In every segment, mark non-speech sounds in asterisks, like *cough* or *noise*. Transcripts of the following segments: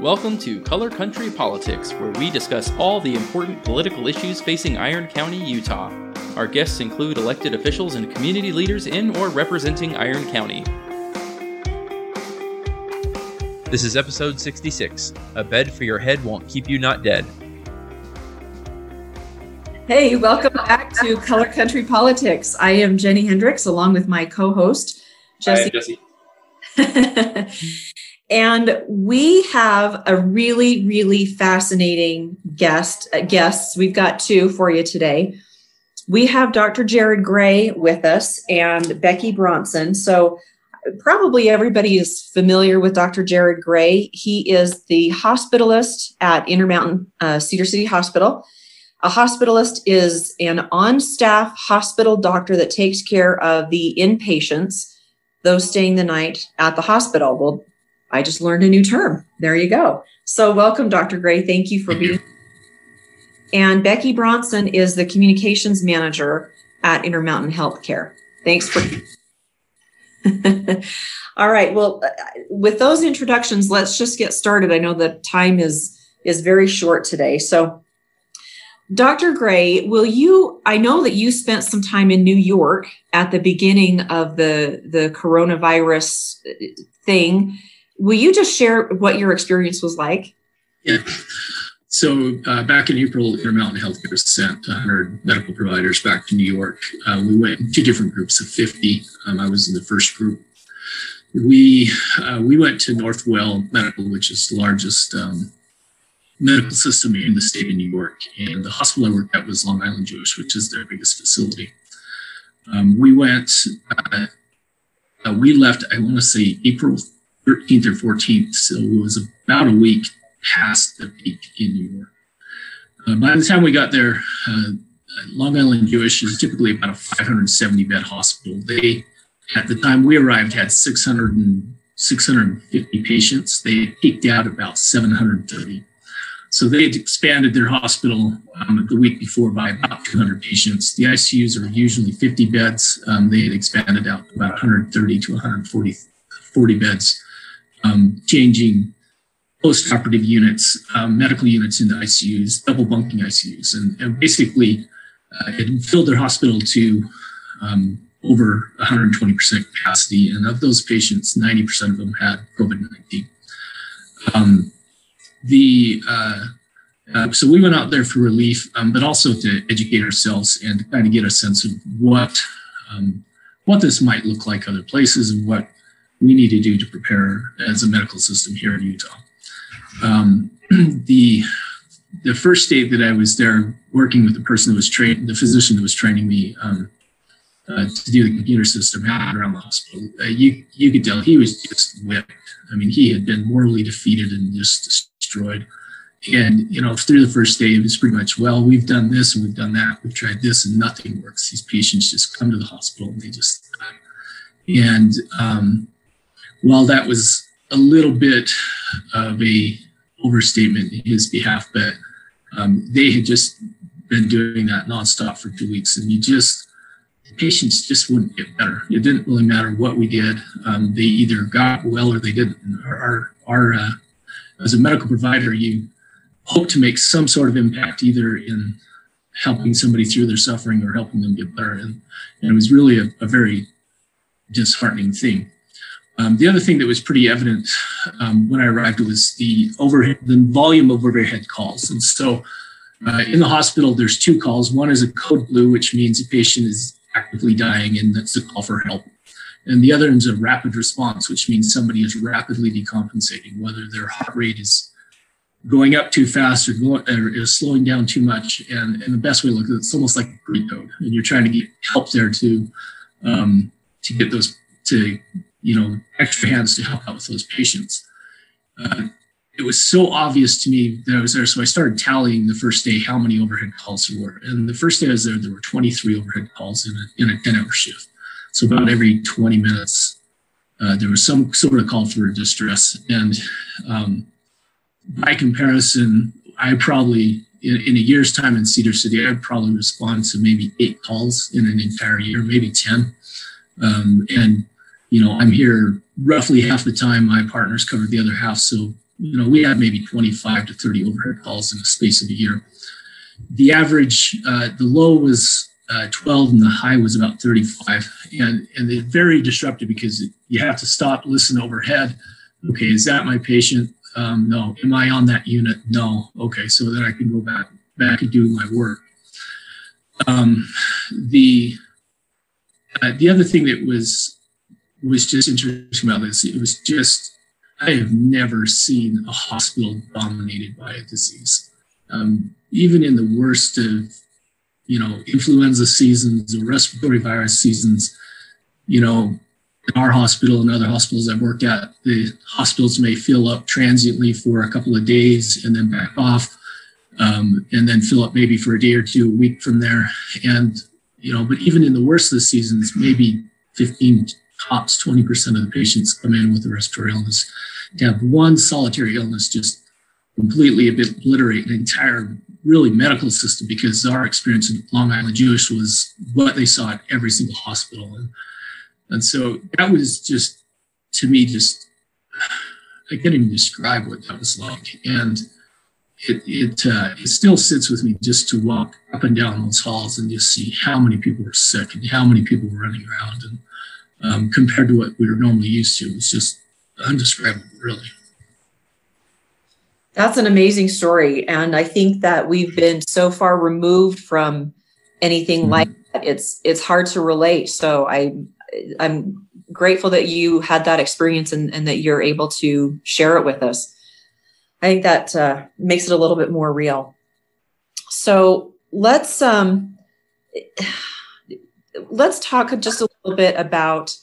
Welcome to Color Country Politics, where we discuss all the important political issues facing Iron County, Utah. Our guests include elected officials and community leaders in or representing Iron County. This is episode 66 A Bed for Your Head Won't Keep You Not Dead. Hey, welcome back to Color Country Politics. I am Jenny Hendricks along with my co host, Jesse. Hi, Jesse. *laughs* And we have a really, really fascinating guest. Uh, guests. We've got two for you today. We have Dr. Jared Gray with us and Becky Bronson. So probably everybody is familiar with Dr. Jared Gray. He is the hospitalist at Intermountain uh, Cedar City Hospital. A hospitalist is an on staff hospital doctor that takes care of the inpatients, those staying the night at the hospital. Well, I just learned a new term. There you go. So, welcome, Dr. Gray. Thank you for Thank being. You. And Becky Bronson is the communications manager at Intermountain Healthcare. Thanks for. *laughs* All right. Well, uh, with those introductions, let's just get started. I know the time is is very short today. So, Dr. Gray, will you? I know that you spent some time in New York at the beginning of the the coronavirus uh, thing Will you just share what your experience was like? Yeah. So uh, back in April, Intermountain Healthcare sent 100 medical providers back to New York. Uh, we went in two different groups of 50. Um, I was in the first group. We uh, we went to Northwell Medical, which is the largest um, medical system in the state of New York, and the hospital I worked at was Long Island Jewish, which is their biggest facility. Um, we went. Uh, uh, we left. I want to say April 13th or 14th. So it was about a week past the peak in New York. Uh, by the time we got there, uh, Long Island Jewish is typically about a 570 bed hospital. They, at the time we arrived, had 600 and 650 patients. They peaked out about 730. So they had expanded their hospital um, the week before by about 200 patients. The ICUs are usually 50 beds. Um, they had expanded out about 130 to 140 40 beds um, changing post-operative units, um, medical units in the ICUs, double bunking ICUs, and, and basically uh, it filled their hospital to um, over 120% capacity. And of those patients, 90% of them had COVID-19. Um, the uh, uh, so we went out there for relief, um, but also to educate ourselves and kind of get a sense of what um, what this might look like other places and what we need to do to prepare as a medical system here in Utah. Um, *clears throat* the the first day that I was there working with the person that was trained, the physician that was training me um, uh, to do the computer system around the hospital, uh, you you could tell he was just whipped. I mean, he had been morally defeated and just destroyed. And you know, through the first day, it was pretty much, well, we've done this and we've done that, we've tried this and nothing works. These patients just come to the hospital and they just die. And um, while that was a little bit of a overstatement in his behalf, but um, they had just been doing that nonstop for two weeks, and you just patients just wouldn't get better. It didn't really matter what we did; um, they either got well or they didn't. our, our uh, as a medical provider, you hope to make some sort of impact either in helping somebody through their suffering or helping them get better, and, and it was really a, a very disheartening thing. Um, the other thing that was pretty evident um, when I arrived was the overhead, the volume of overhead calls. And so uh, in the hospital, there's two calls. One is a code blue, which means a patient is actively dying, and that's a call for help. And the other is a rapid response, which means somebody is rapidly decompensating, whether their heart rate is going up too fast or, going, or is slowing down too much. And, and the best way to look at it, it's almost like a Greek code, and you're trying to get help there to um, to get those to you know, extra hands *laughs* to help out with those patients. Uh, it was so obvious to me that I was there. So I started tallying the first day how many overhead calls there were. And the first day I was there, there were 23 overhead calls in a, in a 10 hour shift. So about every 20 minutes, uh, there was some sort of call for distress. And um, by comparison, I probably, in, in, a year's time in Cedar City, I'd probably respond to maybe eight calls in an entire year, maybe 10. Um, and you know, I'm here roughly half the time. My partners cover the other half. So you know, we had maybe 25 to 30 overhead calls in the space of a year. The average, uh, the low was uh, 12 and the high was about 35. And, and it's very disruptive because you have to stop, listen overhead. Okay, is that my patient? Um, no. Am I on that unit? No. Okay, so then I can go back back and do my work. Um, the uh, the other thing that was was just interesting about this, it was just I have never seen a hospital dominated by a disease. Um, even in the worst of you know, influenza seasons or respiratory virus seasons, you know, in our hospital and other hospitals I've worked at, the hospitals may fill up transiently for a couple of days and then back off, um, and then fill up maybe for a day or two, a week from there. And, you know, but even in the worst of the seasons, maybe 15 tops 20% of the patients come in with a respiratory illness. To have one solitary illness just completely obliterate an entire really medical system because our experience in Long Island Jewish was what they saw at every single hospital. And, and so that was just, to me, just, I can't even describe what that was like. And it, it, uh, it still sits with me just to walk up and down those halls and just see how many people were sick and how many people were running around. And um, compared to what we were normally used to, It's just undescribable, really. That's an amazing story. And I think that we've been so far removed from anything mm-hmm. like that. It's it's hard to relate. So I I'm grateful that you had that experience and, and that you're able to share it with us. I think that uh, makes it a little bit more real. So let's um, let's talk just a little bit about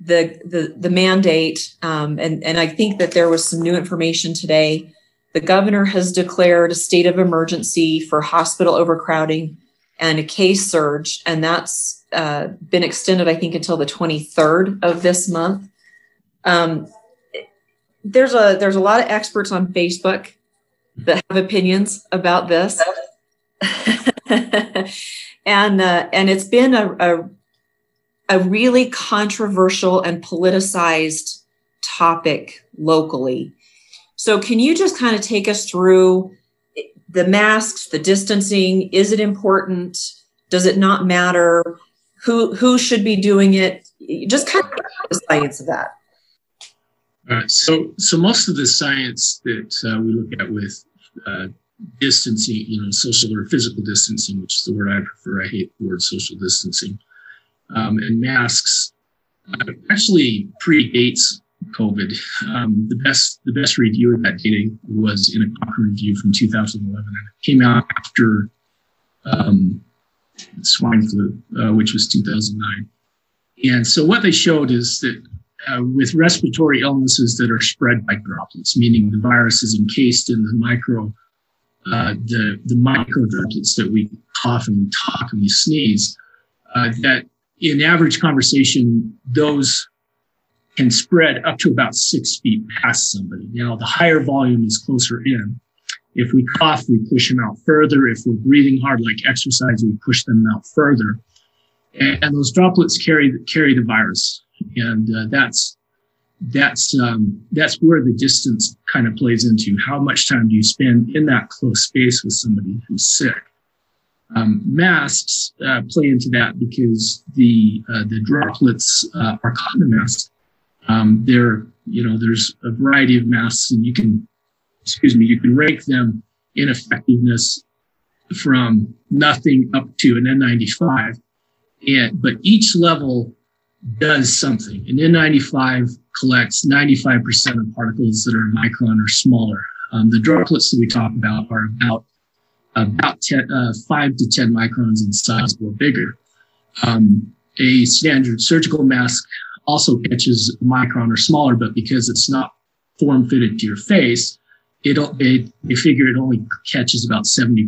the the, the mandate, um, and and I think that there was some new information today the governor has declared a state of emergency for hospital overcrowding and a case surge, and that's uh, been extended, I think, until the 23rd of this month. Um, there's a there's a lot of experts on Facebook that have opinions about this, *laughs* and uh, and it's been a, a a really controversial and politicized topic locally. So, can you just kind of take us through the masks, the distancing? Is it important? Does it not matter? Who who should be doing it? Just kind of the science of that. Uh, so, so most of the science that uh, we look at with uh, distancing, you know, social or physical distancing, which is the word I prefer. I hate the word social distancing, um, and masks uh, actually predates COVID. Um, the best the best review of that data was in a Cochrane review from 2011, and it came out after um, swine flu, uh, which was 2009. And so what they showed is that uh, with respiratory illnesses that are spread by droplets, meaning the virus is encased in the micro uh, the the micro droplets that we cough and we talk and we sneeze, uh, that in average conversation, those can spread up to about six feet past somebody. Now, the higher volume is closer in. If we cough, we push them out further. If we're breathing hard, like exercise, we push them out further. And, and those droplets carry carry the virus, and uh, that's that's um, that's where the distance kind of plays into. How much time do you spend in that close space with somebody who's sick? Um, masks uh, play into that because the uh, the droplets uh, are caught in the mask um, there, you know, there's a variety of masks, and you can, excuse me, you can rank them in effectiveness from nothing up to an N95. And but each level does something. An N95 collects 95% of particles that are micron or smaller. Um, the droplets that we talk about are about about 10, uh, five to 10 microns in size or bigger. Um, a standard surgical mask also catches micron or smaller, but because it's not form fitted to your face, it, they, they figure it only catches about 70%.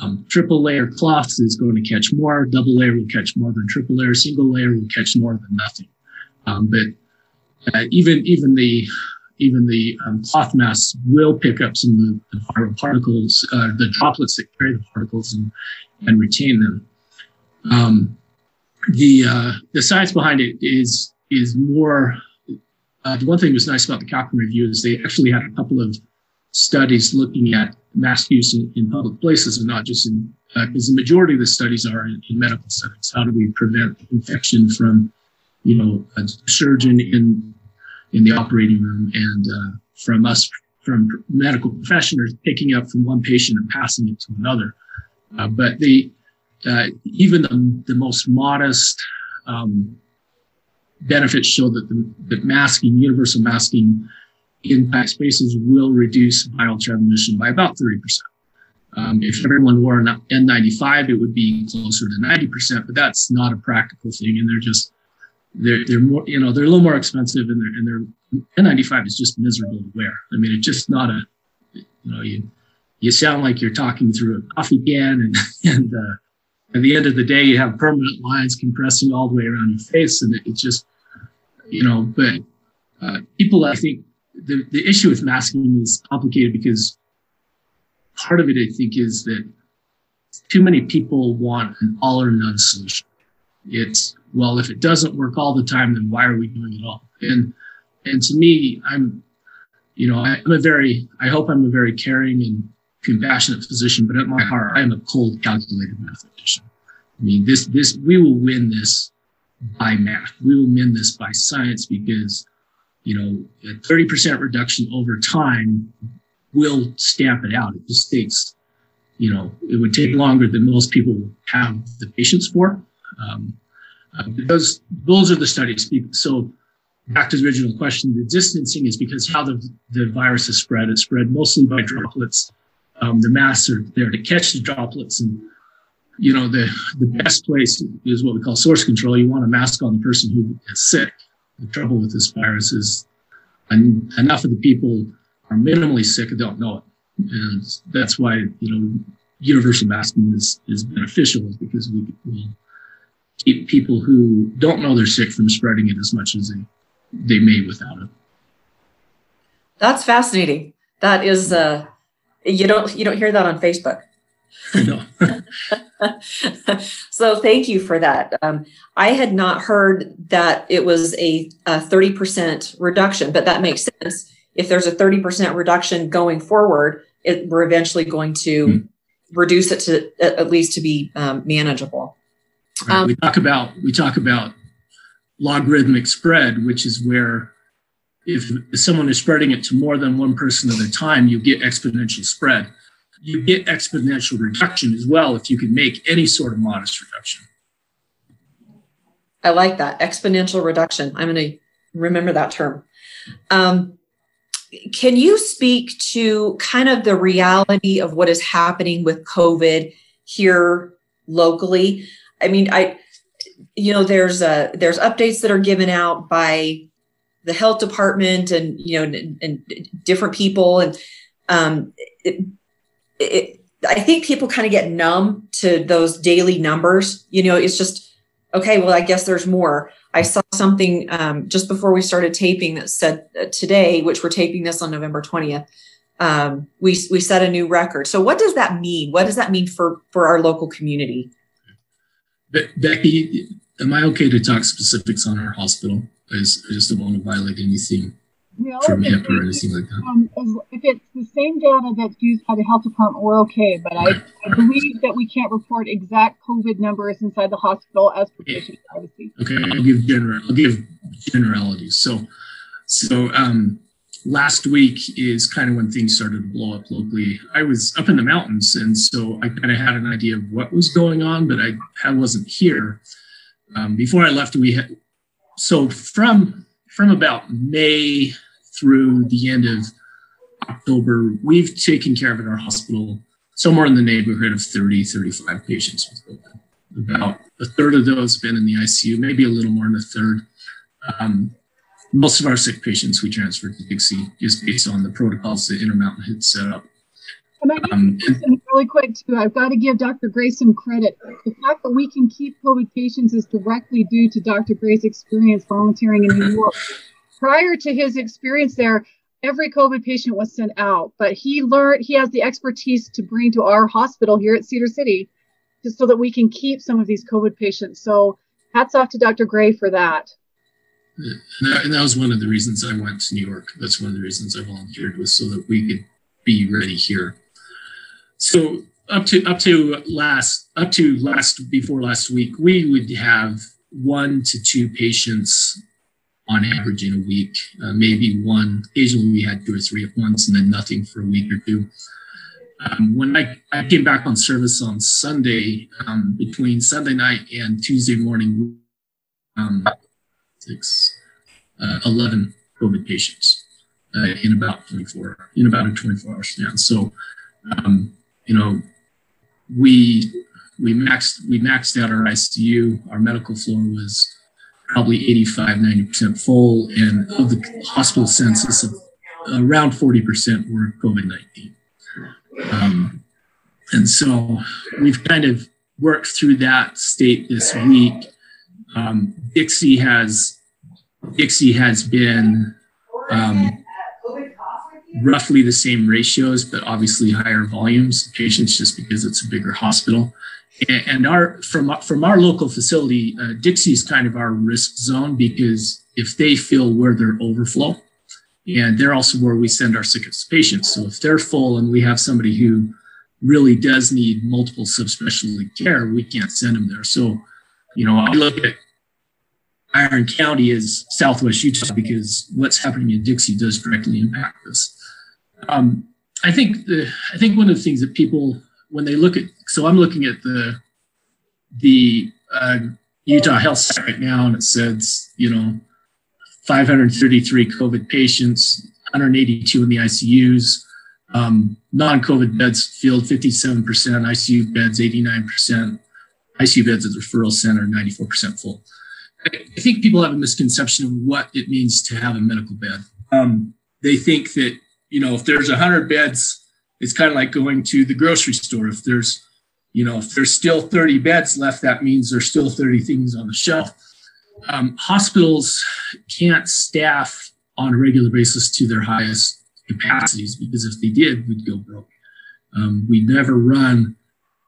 Um, triple layer cloth is going to catch more. Double layer will catch more than triple layer. Single layer will catch more than nothing. Um, but uh, even even the even the um, cloth masks will pick up some of the, viral particles, uh, the droplets that carry the particles, and and retain them. Um, the uh, the science behind it is is more uh, the one thing that was nice about the Cochrane review is they actually had a couple of studies looking at mask use in, in public places and not just in because uh, the majority of the studies are in, in, medical settings. How do we prevent infection from, you know, a surgeon in in the operating room and uh, from us from medical professionals picking up from one patient and passing it to another. Uh, but the uh, even the, the, most modest um, benefits show that the that masking, universal masking in packed spaces will reduce viral transmission by about 30%. Um, if everyone wore an N95, it would be closer to 90%, but that's not a practical thing. And they're just, they're, they're more, you know, they're a little more expensive and they're, and they're, N95 is just miserable to wear. I mean, it's just not a, you know, you, you sound like you're talking through a coffee can and, *laughs* and, uh, at the end of the day, you have permanent lines compressing all the way around your face. And it, it's just, you know, but uh, people, I think the, the issue with masking is complicated because part of it, I think, is that too many people want an all or none solution. It's, well, if it doesn't work all the time, then why are we doing it all? And, and to me, I'm, you know, I, I'm a very, I hope I'm a very caring and compassionate physician, but at my heart, I am a cold, calculated mathematician. I mean, this, this, we will win this by math. We will win this by science because, you know, a 30% reduction over time will stamp it out. It just takes, you know, it would take longer than most people have the patience for. Um, uh, because those are the studies. So back to the original question, the distancing is because how the, the virus is spread. It's spread mostly by droplets. Um, the masks are there to catch the droplets and you know the the best place is what we call source control you want a mask on the person who is sick the trouble with this virus is and enough of the people are minimally sick and don't know it. And that's why, you know, universal masking is, is beneficial is because we will keep people who don't know they're sick from spreading it as much as they, they may without it. That's fascinating. That is, uh, you don't, you don't hear that on Facebook. *laughs* No. *laughs* *laughs* so thank you for that. Um, I had not heard that it was a, a 30% reduction, but that makes sense if there's a 30% reduction going forward, it, we're eventually going to mm-hmm. reduce it to at least to be um, manageable. Right. Um, we talk about we talk about logarithmic spread, which is where if someone is spreading it to more than one person at a time, you get exponential spread. You get exponential reduction as well if you can make any sort of modest reduction. I like that exponential reduction. I'm going to remember that term. Um, can you speak to kind of the reality of what is happening with COVID here locally? I mean, I, you know, there's a there's updates that are given out by the health department and you know and, and different people and um, it, I think people kind of get numb to those daily numbers. You know, it's just okay. Well, I guess there's more. I saw something um, just before we started taping that said uh, today, which we're taping this on November 20th, um, we, we set a new record. So what does that mean? What does that mean for, for our local community? Be- Becky, am I okay to talk specifics on our hospital? I just, I just don't want to violate anything from HIPAA or anything like that. Um, if it's the same data that's used by the health department, we're okay. But I, I believe that we can't report exact COVID numbers inside the hospital as per patient privacy. Okay, I'll give general. I'll give generalities. So, so um, last week is kind of when things started to blow up locally. I was up in the mountains, and so I kind of had an idea of what was going on, but I, I wasn't here. Um, before I left, we had so from from about May through the end of October, we've taken care of in our hospital somewhere in the neighborhood of 30, 35 patients with COVID. About a third of those have been in the ICU, maybe a little more than a third. Um, most of our sick patients we transferred to Dixie just based on the protocols that Intermountain had set up. And I um, really quick too. I've got to give Dr. Gray some credit. The fact that we can keep COVID patients is directly due to Dr. Gray's experience volunteering in New York. Prior to his experience there, every COVID patient was sent out, but he learned he has the expertise to bring to our hospital here at Cedar City, just so that we can keep some of these COVID patients. So hats off to Dr. Gray for that. and that, and that was one of the reasons I went to New York. That's one of the reasons I volunteered was so that we could be ready here. So up to up to last up to last before last week, we would have one to two patients on average in a week, uh, maybe one. Occasionally we had two or three at once, and then nothing for a week or two. Um, when I, I came back on service on Sunday, um, between Sunday night and Tuesday morning, um, six, uh, 11 COVID patients uh, in about 24, in about a 24 hour span. So, um, you know, we we maxed we maxed out our ICU. Our medical floor was probably 85, 90% full, and of the hospital census, around 40% were COVID 19. Um, and so we've kind of worked through that state this week. Um, Dixie has Dixie has been um, roughly the same ratios, but obviously higher volumes of patients just because it's a bigger hospital. And, our from from our local facility, uh, Dixie is kind of our risk zone because if they feel we're their overflow, and they're also where we send our sickest patients. So if they're full and we have somebody who really does need multiple subspecialty care, we can't send them there. So, you know, I look at Iron County as Southwest Utah because what's happening in Dixie does directly impact us. Um, I think the I think one of the things that people when they look at so I'm looking at the the uh, Utah Health Site right now and it says you know 533 COVID patients, 182 in the ICUs, um, non-COVID beds filled 57%, ICU beds 89%, ICU beds at the referral center 94% full. I think people have a misconception of what it means to have a medical bed. Um, they think that, you know, if there's 100 beds, it's kind of like going to the grocery store. If there's, you know, if there's still 30 beds left, that means there's still 30 things on the shelf. Um, hospitals can't staff on a regular basis to their highest capacities because if they did, we'd go broke. Um, we never run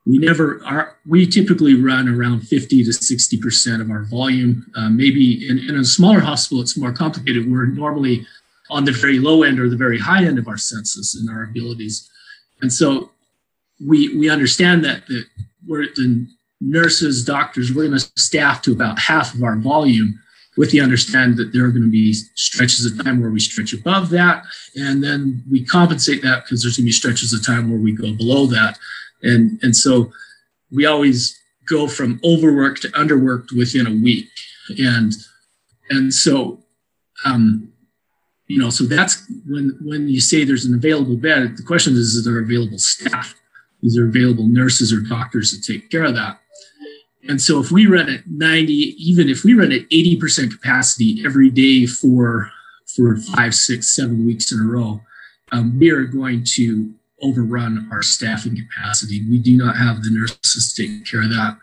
we never are we typically run around 50 to 60 percent of our volume uh, maybe in, in, a smaller hospital it's more complicated we're normally on the very low end or the very high end of our census and our abilities. And so we we understand that that we're the nurses doctors we're going to staff to about half of our volume with the understand that there are going to be stretches of time where we stretch above that. And then we compensate that because there's going to be stretches of time where we go below that. And and so we always go from overworked to underworked within a week. And and so um, you know so that's when when you say there's an available bed the question is is there available staff is there available nurses or doctors to take care of that and so if we run at 90 even if we run at 80% capacity every day for for five six seven weeks in a row um, we are going to overrun our staffing capacity. We do not have the nurses taking care of that.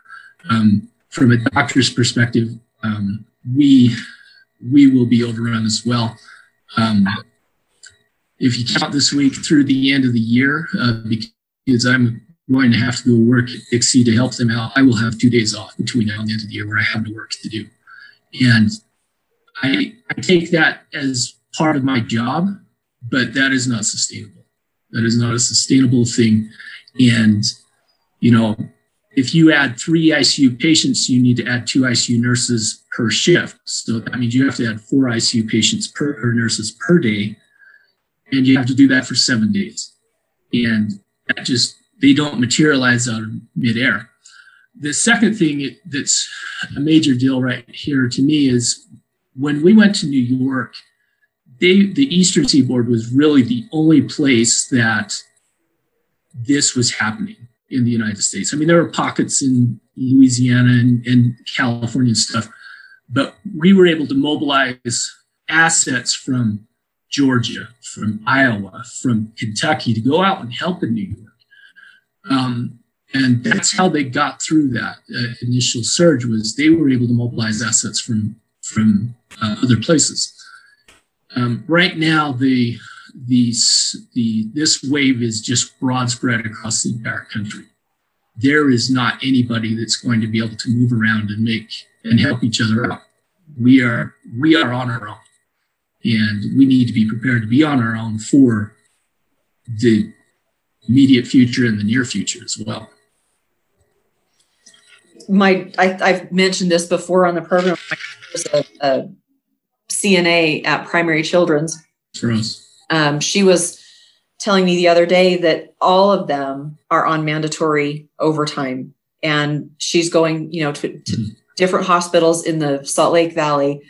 Um, from a doctor's perspective, um, we we will be overrun as well. Um, if you count this week through the end of the year, uh, because I'm going to have to go work at Dixie to help them out, I will have two days off between now and the end of the year where I have no work to do. And I, I take that as part of my job, but that is not sustainable. That is not a sustainable thing. And, you know, if you add three ICU patients, you need to add two ICU nurses per shift. So that means you have to add four ICU patients per or nurses per day. And you have to do that for seven days. And that just, they don't materialize out of midair. The second thing that's a major deal right here to me is when we went to New York, they, the Eastern Seaboard was really the only place that this was happening in the United States. I mean, there were pockets in Louisiana and, and California and stuff, but we were able to mobilize assets from Georgia, from Iowa, from Kentucky to go out and help in New York. Um, and that's how they got through that uh, initial surge was they were able to mobilize assets from from uh, other places. Um, right now, the, the, the, this wave is just broad spread across the entire country. There is not anybody that's going to be able to move around and make and help each other out. we are we are on our own, and we need to be prepared to be on our own for the immediate future and the near future as well. My, I, have mentioned this before on the program. I A, a CNA at Primary Children's. For us. Um, she was telling me the other day that all of them are on mandatory overtime, and she's going, you know, to, to mm-hmm. different hospitals in the Salt Lake Valley.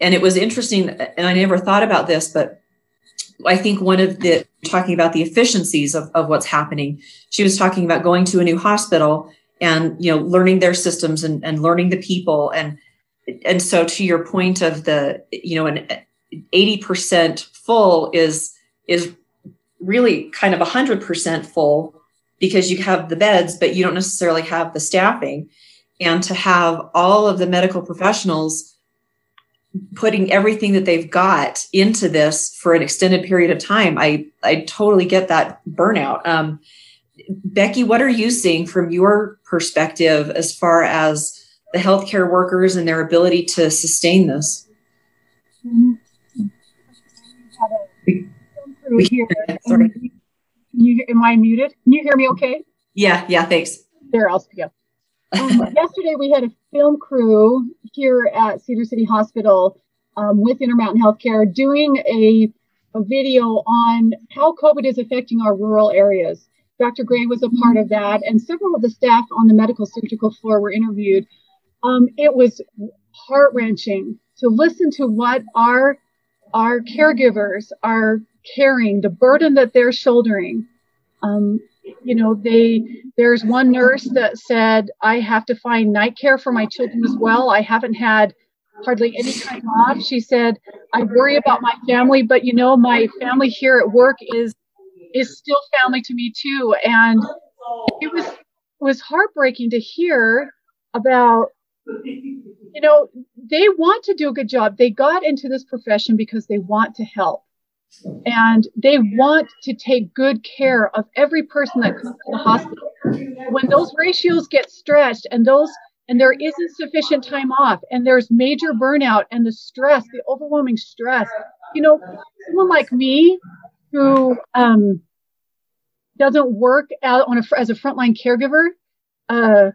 And it was interesting, and I never thought about this, but I think one of the talking about the efficiencies of, of what's happening. She was talking about going to a new hospital and you know learning their systems and, and learning the people and and so to your point of the you know an 80% full is is really kind of 100% full because you have the beds but you don't necessarily have the staffing. And to have all of the medical professionals putting everything that they've got into this for an extended period of time i i totally get that burnout. Um, becky what are you seeing from your perspective as far as the healthcare workers and their ability to sustain this? Mm-hmm. Here. Sorry. Can you am I muted? Can you hear me okay? Yeah, yeah, thanks. There, I'll speak up. Um, *laughs* yesterday we had a film crew here at Cedar City Hospital um, with Intermountain Healthcare doing a, a video on how COVID is affecting our rural areas. Dr. Gray was a part of that, and several of the staff on the medical surgical floor were interviewed. Um, it was heart wrenching to listen to what our our caregivers are carrying, the burden that they're shouldering. Um, you know, they there's one nurse that said, I have to find night care for my children as well. I haven't had hardly any time off. She said, I worry about my family, but you know, my family here at work is is still family to me too. And it was was heartbreaking to hear about you know, they want to do a good job. They got into this profession because they want to help and they want to take good care of every person that comes to the hospital. When those ratios get stretched and those and there isn't sufficient time off and there's major burnout and the stress, the overwhelming stress, you know, someone like me who um, doesn't work out on a, as a frontline caregiver, uh,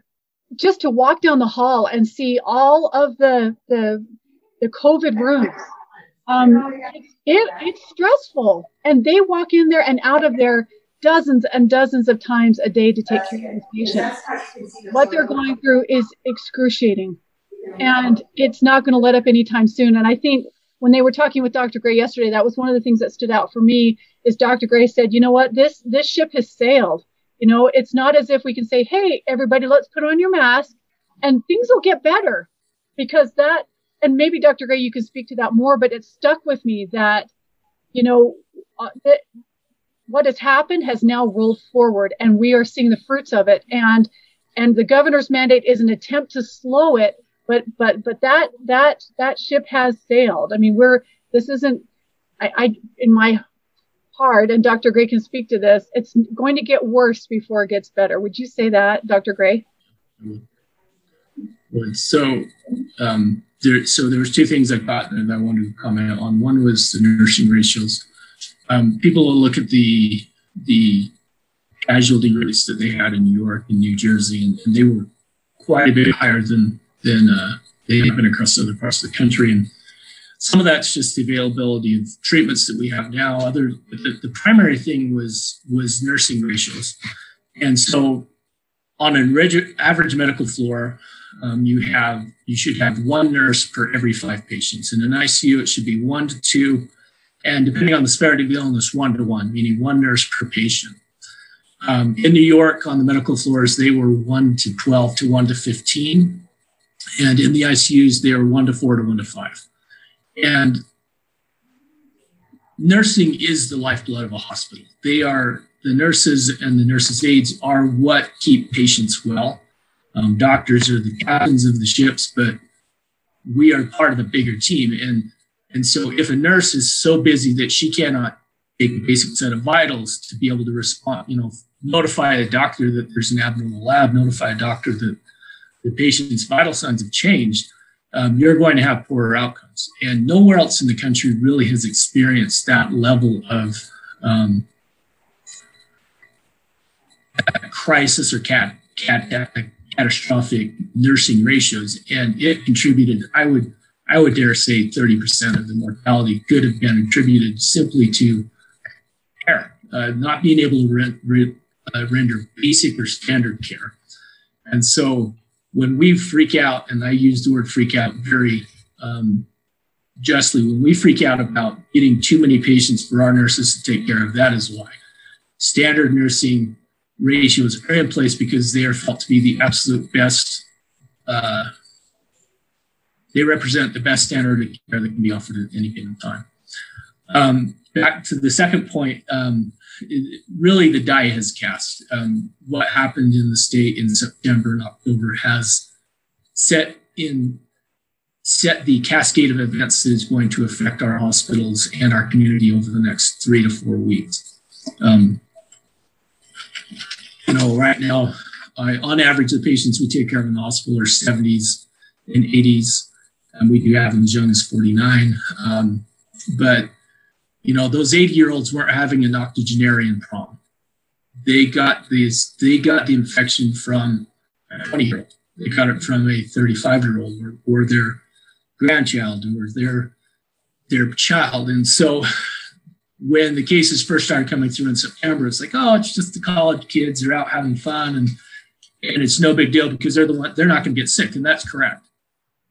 just to walk down the hall and see all of the the, the COVID rooms um, it, it's stressful. And they walk in there and out of there dozens and dozens of times a day to take care of these patients. What they're going through is excruciating. And it's not going to let up anytime soon. And I think when they were talking with Dr. Gray yesterday, that was one of the things that stood out for me is Dr. Gray said, you know what, this this ship has sailed. You know, it's not as if we can say, hey, everybody, let's put on your mask and things will get better because that and maybe Dr. Gray, you can speak to that more, but it stuck with me that, you know, uh, that what has happened has now rolled forward and we are seeing the fruits of it. And, and the governor's mandate is an attempt to slow it, but, but, but that, that, that ship has sailed. I mean, we're, this isn't, I, I, in my heart, and Dr. Gray can speak to this, it's going to get worse before it gets better. Would you say that, Dr. Gray? So, um, there, so there was two things I thought that I wanted to comment on. One was the nursing ratios. Um, people will look at the the casualty rates that they had in New York and New Jersey, and, and they were quite a bit higher than than uh, they have been across other parts of the country. And some of that's just the availability of treatments that we have now. Other, the, the primary thing was was nursing ratios, and so on an average medical floor, um, you have you should have one nurse per every five patients. In an ICU, it should be one to two, and depending on the severity of the illness, one to one, meaning one nurse per patient. Um, in New York, on the medical floors, they were one to 12 to one to 15. And in the ICUs, they were one to four to one to five. And nursing is the lifeblood of a hospital. They are the nurses and the nurses' aides are what keep patients well. Um, doctors are the captains of the ships, but we are part of a bigger team. And, and so if a nurse is so busy that she cannot take a basic set of vitals to be able to respond, you know, notify a doctor that there's an abnormal lab, notify a doctor that the patient's vital signs have changed, um, you're going to have poorer outcomes. And nowhere else in the country really has experienced that level of um, crisis or cat, cat, catastrophic nursing ratios. And it contributed, I would, I would dare say 30% of the mortality could have been attributed simply to care, uh, not being able to re- uh, render basic or standard care. And so when we freak out, and I use the word freak out very um, justly, when we freak out about getting too many patients for our nurses to take care of, that is why. Standard nursing ratios are in place because they are felt to be the absolute best. Uh, they represent the best standard of care that can be offered at any given time. Um, back to the second point, um, it, really the die has cast. Um, what happened in the state in September and October has set in set the cascade of events that is going to affect our hospitals and our community over the next three to four weeks. Um, you know, right now, I, on average, the patients we take care of in the hospital are 70s and 80s, and we do have them as young as 49. Um, but you know, those 80 year olds weren't having an octogenarian prom. They got these, they got the infection from a 20 year old. They got it from a 35 year old or, or their grandchild or their, their child. And so when the cases first started coming through in September, it's like, oh, it's just the college kids. They're out having fun and, and it's no big deal because they're the one, they're not going to get sick. And that's correct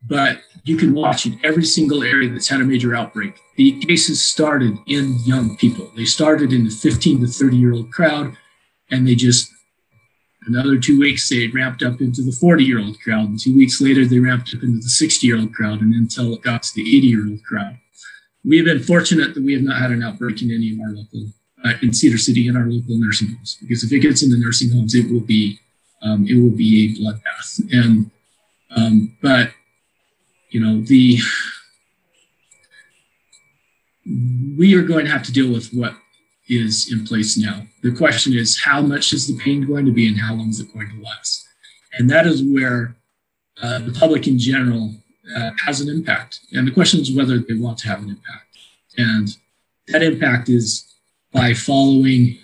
but you can watch in every single area that's had a major outbreak. The cases started in young people. They started in the 15 to 30 year old crowd, and they just, another two weeks, they ramped up into the 40 year old crowd. And two weeks later, they ramped up into the 60 year old crowd, and until it got to the 80 year old crowd. We have been fortunate that we have not had an outbreak in any of our local, uh, in Cedar City, in our local nursing homes, because if it gets into nursing homes, it will be, um, it will be a bloodbath. And, um, but you know, the we are going to have to deal with what is in place now. The question is, how much is the pain going to be and how long is it going to last? And that is where uh, the public in general uh, has an impact. And the question is whether they want to have an impact. And that impact is by following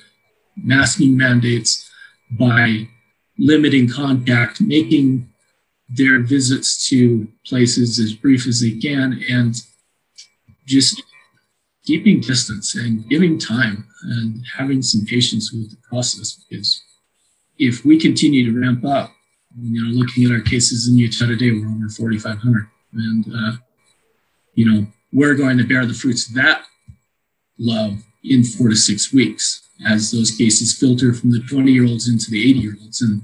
masking mandates, by limiting contact, making their visits to places as brief as they can and just keeping distance and giving time and having some patience with the process because if we continue to ramp up you know looking at our cases in utah today we're over 4500 and uh, you know we're going to bear the fruits of that love in four to six weeks as those cases filter from the 20 year olds into the 80 year olds and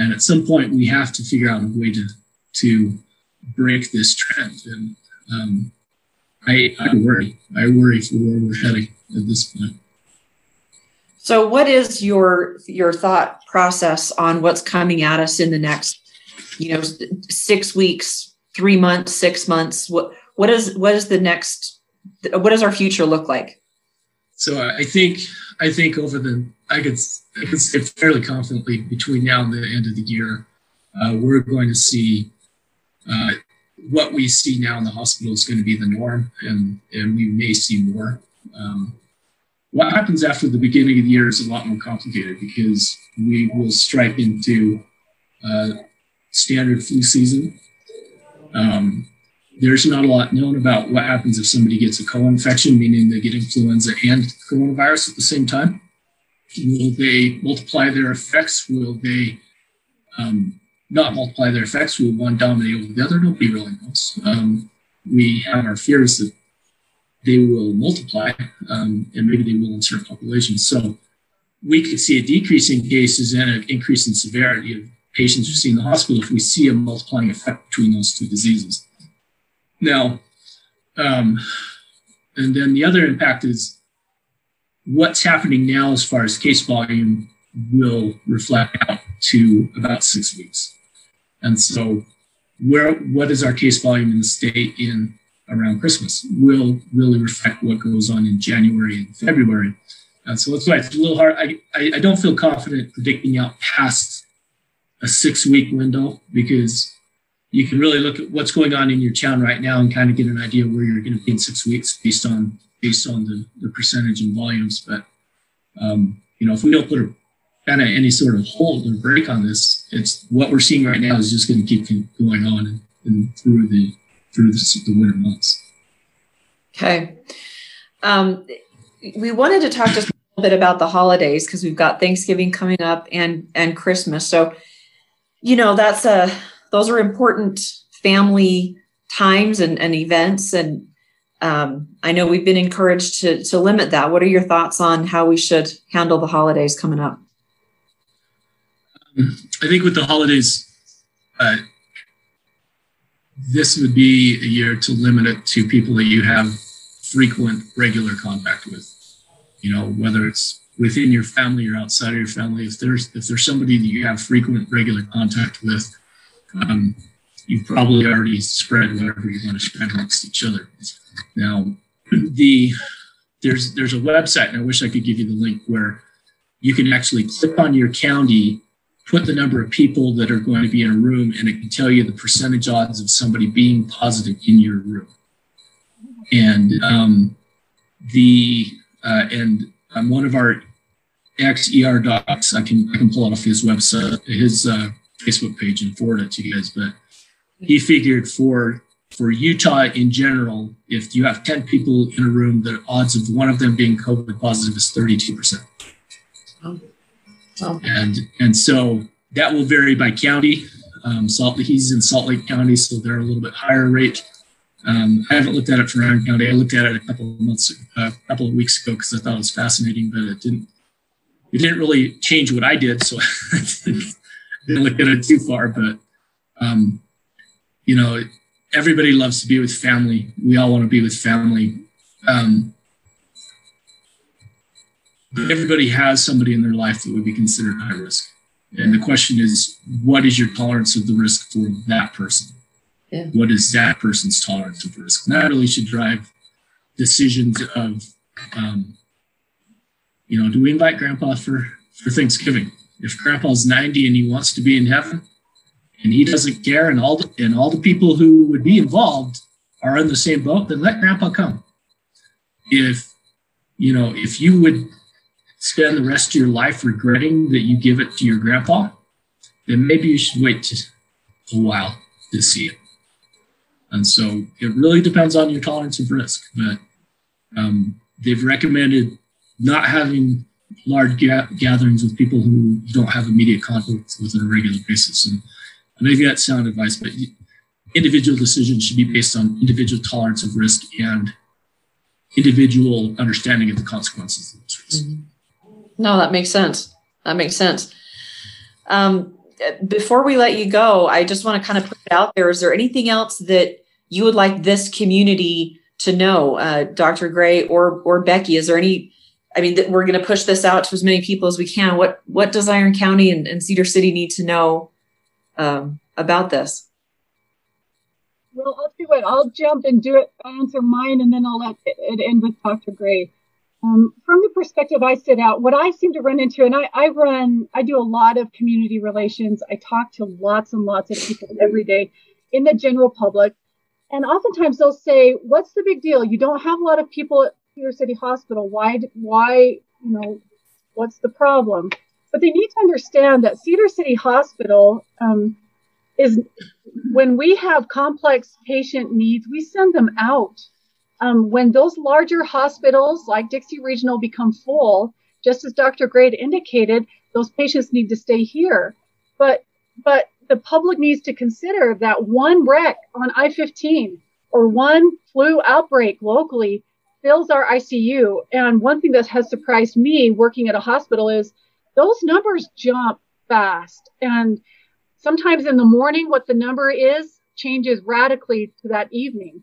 and at some point, we have to figure out a way to to break this trend. And um, I, I worry. I worry for where we're heading at this point. So, what is your your thought process on what's coming at us in the next, you know, six weeks, three months, six months? What what is what is the next? What does our future look like? So, I think I think over the I could I could say fairly confidently between now and the end of the year, uh, we're going to see uh, what we see now in the hospital is going to be the norm, and and we may see more. Um, what happens after the beginning of the year is a lot more complicated because we will strike into uh, standard flu season. Um, there's not a lot known about what happens if somebody gets a co-infection, meaning they get influenza and coronavirus at the same time. Will they multiply their effects? Will they um, not multiply their effects? We Will one dominate over the other? Nobody really knows. Um, we have our fears that they will multiply um, and maybe they will in certain populations. So we could see a decrease in cases and an increase in severity of patients who see in the hospital if we see a multiplying effect between those two diseases. Now, um, and then the other impact is what's happening now as far as case volume will reflect out to about six weeks. And so where what is our case volume in the state in around Christmas will really reflect what goes on in January and February. And so that's why it's a little hard. I, I, I don't feel confident predicting out past a six week window because you can really look at what's going on in your town right now and kind of get an idea where you're going to be in six weeks based on based on the, the percentage and volumes. But um, you know, if we don't put a kind of any sort of hold or break on this, it's what we're seeing right now is just going to keep going on and, and through the through the, the winter months. Okay. Um, we wanted to talk just a little bit about the holidays because we've got Thanksgiving coming up and and Christmas. So, you know, that's a those are important family times and, and events. And um, I know we've been encouraged to, to limit that. What are your thoughts on how we should handle the holidays coming up? I think with the holidays, uh, this would be a year to limit it to people that you have frequent, regular contact with. You know, whether it's within your family or outside of your family. If there's if there's somebody that you have frequent, regular contact with, um, you've probably already spread whatever you want to spread amongst each other. Now, the there's there's a website, and I wish I could give you the link where you can actually click on your county, put the number of people that are going to be in a room, and it can tell you the percentage odds of somebody being positive in your room. And um, the uh, and um, one of our ex ER docs, I can I can pull it off his website, his uh, Facebook page and forward it to you guys. But he figured for for Utah in general, if you have 10 people in a room, the odds of one of them being COVID positive is 32%. Oh. And and so that will vary by county. Um, Salt he's in Salt Lake County, so they're a little bit higher rate. Um, I haven't looked at it for Iron County. I looked at it a couple of months, a couple of weeks ago because I thought it was fascinating, but it didn't. It didn't really change what I did, so *laughs* I didn't didn't look at it too far, but um, you know, everybody loves to be with family. We all want to be with family. Um, everybody has somebody in their life that would be considered high risk. And the question is, what is your tolerance of the risk for that person? Yeah. What is that person's tolerance of risk? And that really should drive decisions of, um, you know, do we invite grandpa for, for Thanksgiving? if grandpa's 90 and he wants to be in heaven and he doesn't care and all the, and all the people who would be involved are in the same boat then let grandpa come if you know if you would spend the rest of your life regretting that you give it to your grandpa then maybe you should wait a while to see it and so it really depends on your tolerance of risk but um, they've recommended not having large ga- gatherings with people who you don't have immediate contact with on a regular basis. And maybe that's sound advice, but individual decisions should be based on individual tolerance of risk and individual understanding of the consequences of those risks. Mm-hmm. No, that makes sense. That makes sense. Um, before we let you go, I just want to kind of put it out there. Is there anything else that you would like this community to know, uh, Dr. Gray or or Becky? Is there any I mean, we're going to push this out to as many people as we can. What what does Iron County and, and Cedar City need to know um, about this? Well, I'll do it. I'll jump and do it, I'll answer mine, and then I'll let it end with Dr. Gray. Um, from the perspective I sit out, what I seem to run into, and I, I run, I do a lot of community relations. I talk to lots and lots of people every day in the general public. And oftentimes they'll say, What's the big deal? You don't have a lot of people at Cedar City Hospital. Why, why, you know, what's the problem? But they need to understand that Cedar City Hospital um, is when we have complex patient needs, we send them out. Um, when those larger hospitals like Dixie Regional become full, just as Dr. Gray indicated, those patients need to stay here. But but the public needs to consider that one wreck on I-15 or one flu outbreak locally fills our ICU. And one thing that has surprised me working at a hospital is those numbers jump fast. And sometimes in the morning, what the number is changes radically to that evening,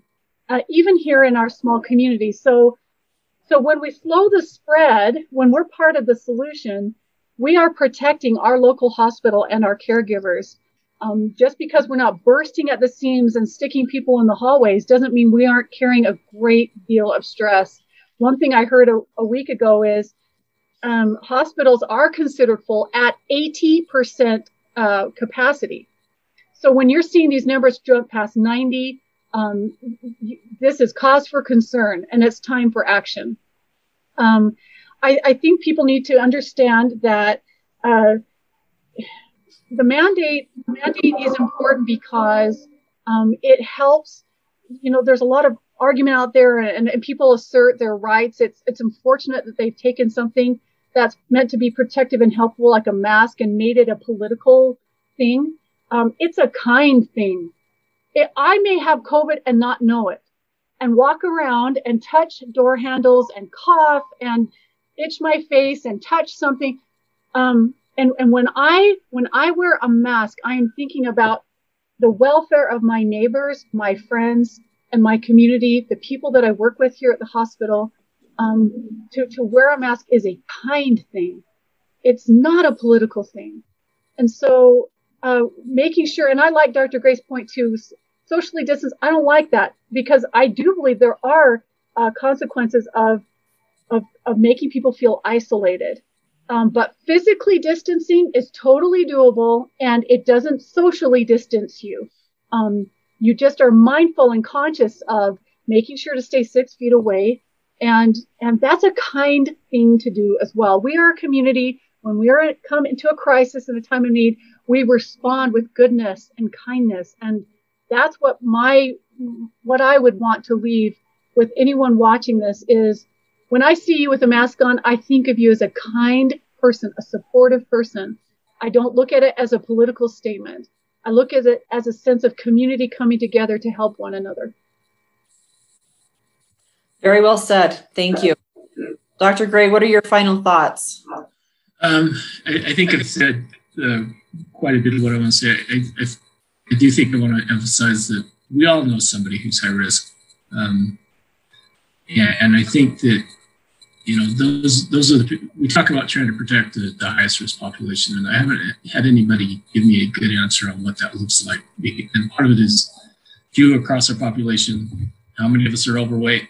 uh, even here in our small community. So, so when we slow the spread, when we're part of the solution, we are protecting our local hospital and our caregivers. Um, just because we're not bursting at the seams and sticking people in the hallways doesn't mean we aren't carrying a great deal of stress. One thing I heard a, a week ago is um, hospitals are considered full at 80% uh, capacity. so when you're seeing these numbers jump past 90, um, this is cause for concern and it's time for action. Um, I, I, think people need to understand that uh, the mandate mandate is important because um, it helps. You know, there's a lot of argument out there, and, and people assert their rights. It's it's unfortunate that they've taken something that's meant to be protective and helpful, like a mask, and made it a political thing. Um, it's a kind thing. It, I may have COVID and not know it, and walk around and touch door handles and cough and itch my face and touch something. Um, and, and when I when I wear a mask, I am thinking about the welfare of my neighbors, my friends, and my community, the people that I work with here at the hospital. Um, to, to wear a mask is a kind thing. It's not a political thing. And so uh, making sure, and I like Dr. Gray's point too, socially distance. I don't like that because I do believe there are uh, consequences of, of, of making people feel isolated. Um, but physically distancing is totally doable and it doesn't socially distance you. Um, you just are mindful and conscious of making sure to stay six feet away. And, and that's a kind thing to do as well. We are a community. When we are come into a crisis and a time of need, we respond with goodness and kindness. And that's what my, what I would want to leave with anyone watching this is when I see you with a mask on, I think of you as a kind person, a supportive person. I don't look at it as a political statement. I look at it as a sense of community coming together to help one another. Very well said. Thank you. Dr. Gray, what are your final thoughts? Um, I, I, think I've said uh, quite a bit of what I want to say. I, I, I, do think I want to emphasize that we all know somebody who's high risk. Um, yeah, and I think that you know, those those are the we talk about trying to protect the, the highest risk population, and I haven't had anybody give me a good answer on what that looks like. And part of it is view across our population. How many of us are overweight?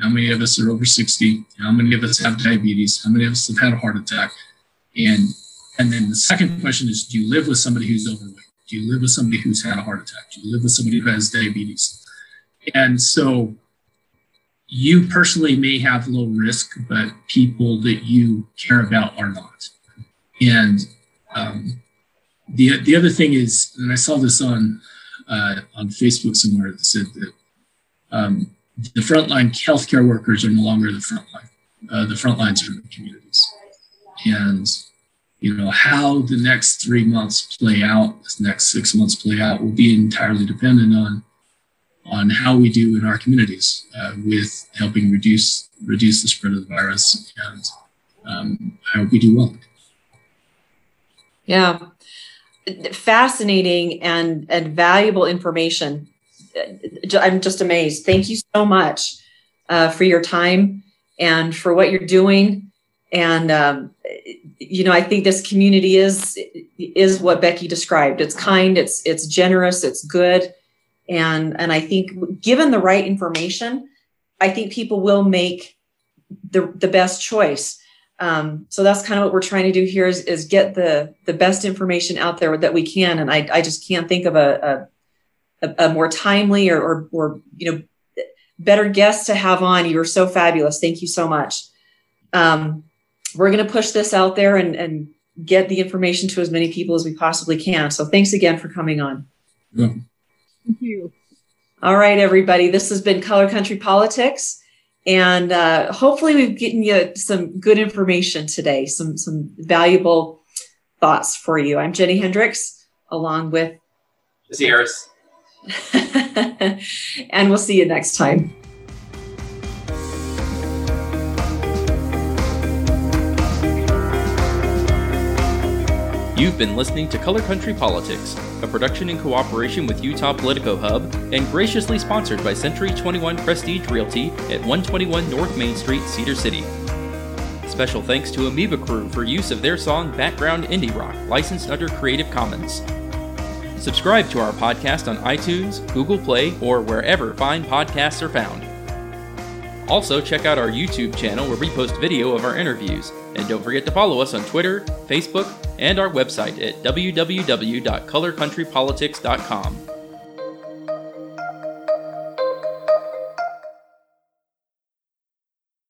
How many of us are over 60? How many of us have diabetes? How many of us have had a heart attack? And and then the second question is, do you live with somebody who's overweight? Do you live with somebody who's had a heart attack? Do you live with somebody who has diabetes? And so you personally may have low risk, but people that you care about are not. And um, the the other thing is, and I saw this on uh, on Facebook somewhere that said that um, the frontline healthcare workers are no longer the frontline. Uh, the front lines are the communities, and you know how the next three months play out, the next six months play out, will be entirely dependent on on how we do in our communities uh, with helping reduce reduce the spread of the virus and um, I hope we do well. Yeah, fascinating and and valuable information. I'm just amazed. Thank you so much uh, for your time and for what you're doing. And um, you know, I think this community is is what Becky described. It's kind. It's it's generous. It's good and and i think given the right information i think people will make the the best choice um, so that's kind of what we're trying to do here is, is get the the best information out there that we can and i, I just can't think of a, a, a more timely or, or, or you know better guest to have on you are so fabulous thank you so much um, we're going to push this out there and, and get the information to as many people as we possibly can so thanks again for coming on yeah. Thank you. All right, everybody. This has been Color Country Politics. And uh, hopefully we've given you some good information today, some some valuable thoughts for you. I'm Jenny Hendricks, along with Jesse Harris. *laughs* and we'll see you next time. You've been listening to Color Country Politics, a production in cooperation with Utah Politico Hub and graciously sponsored by Century 21 Prestige Realty at 121 North Main Street, Cedar City. Special thanks to Amoeba Crew for use of their song Background Indie Rock, licensed under Creative Commons. Subscribe to our podcast on iTunes, Google Play, or wherever fine podcasts are found. Also, check out our YouTube channel where we post video of our interviews. And don't forget to follow us on Twitter, Facebook, and our website at www.colorcountrypolitics.com.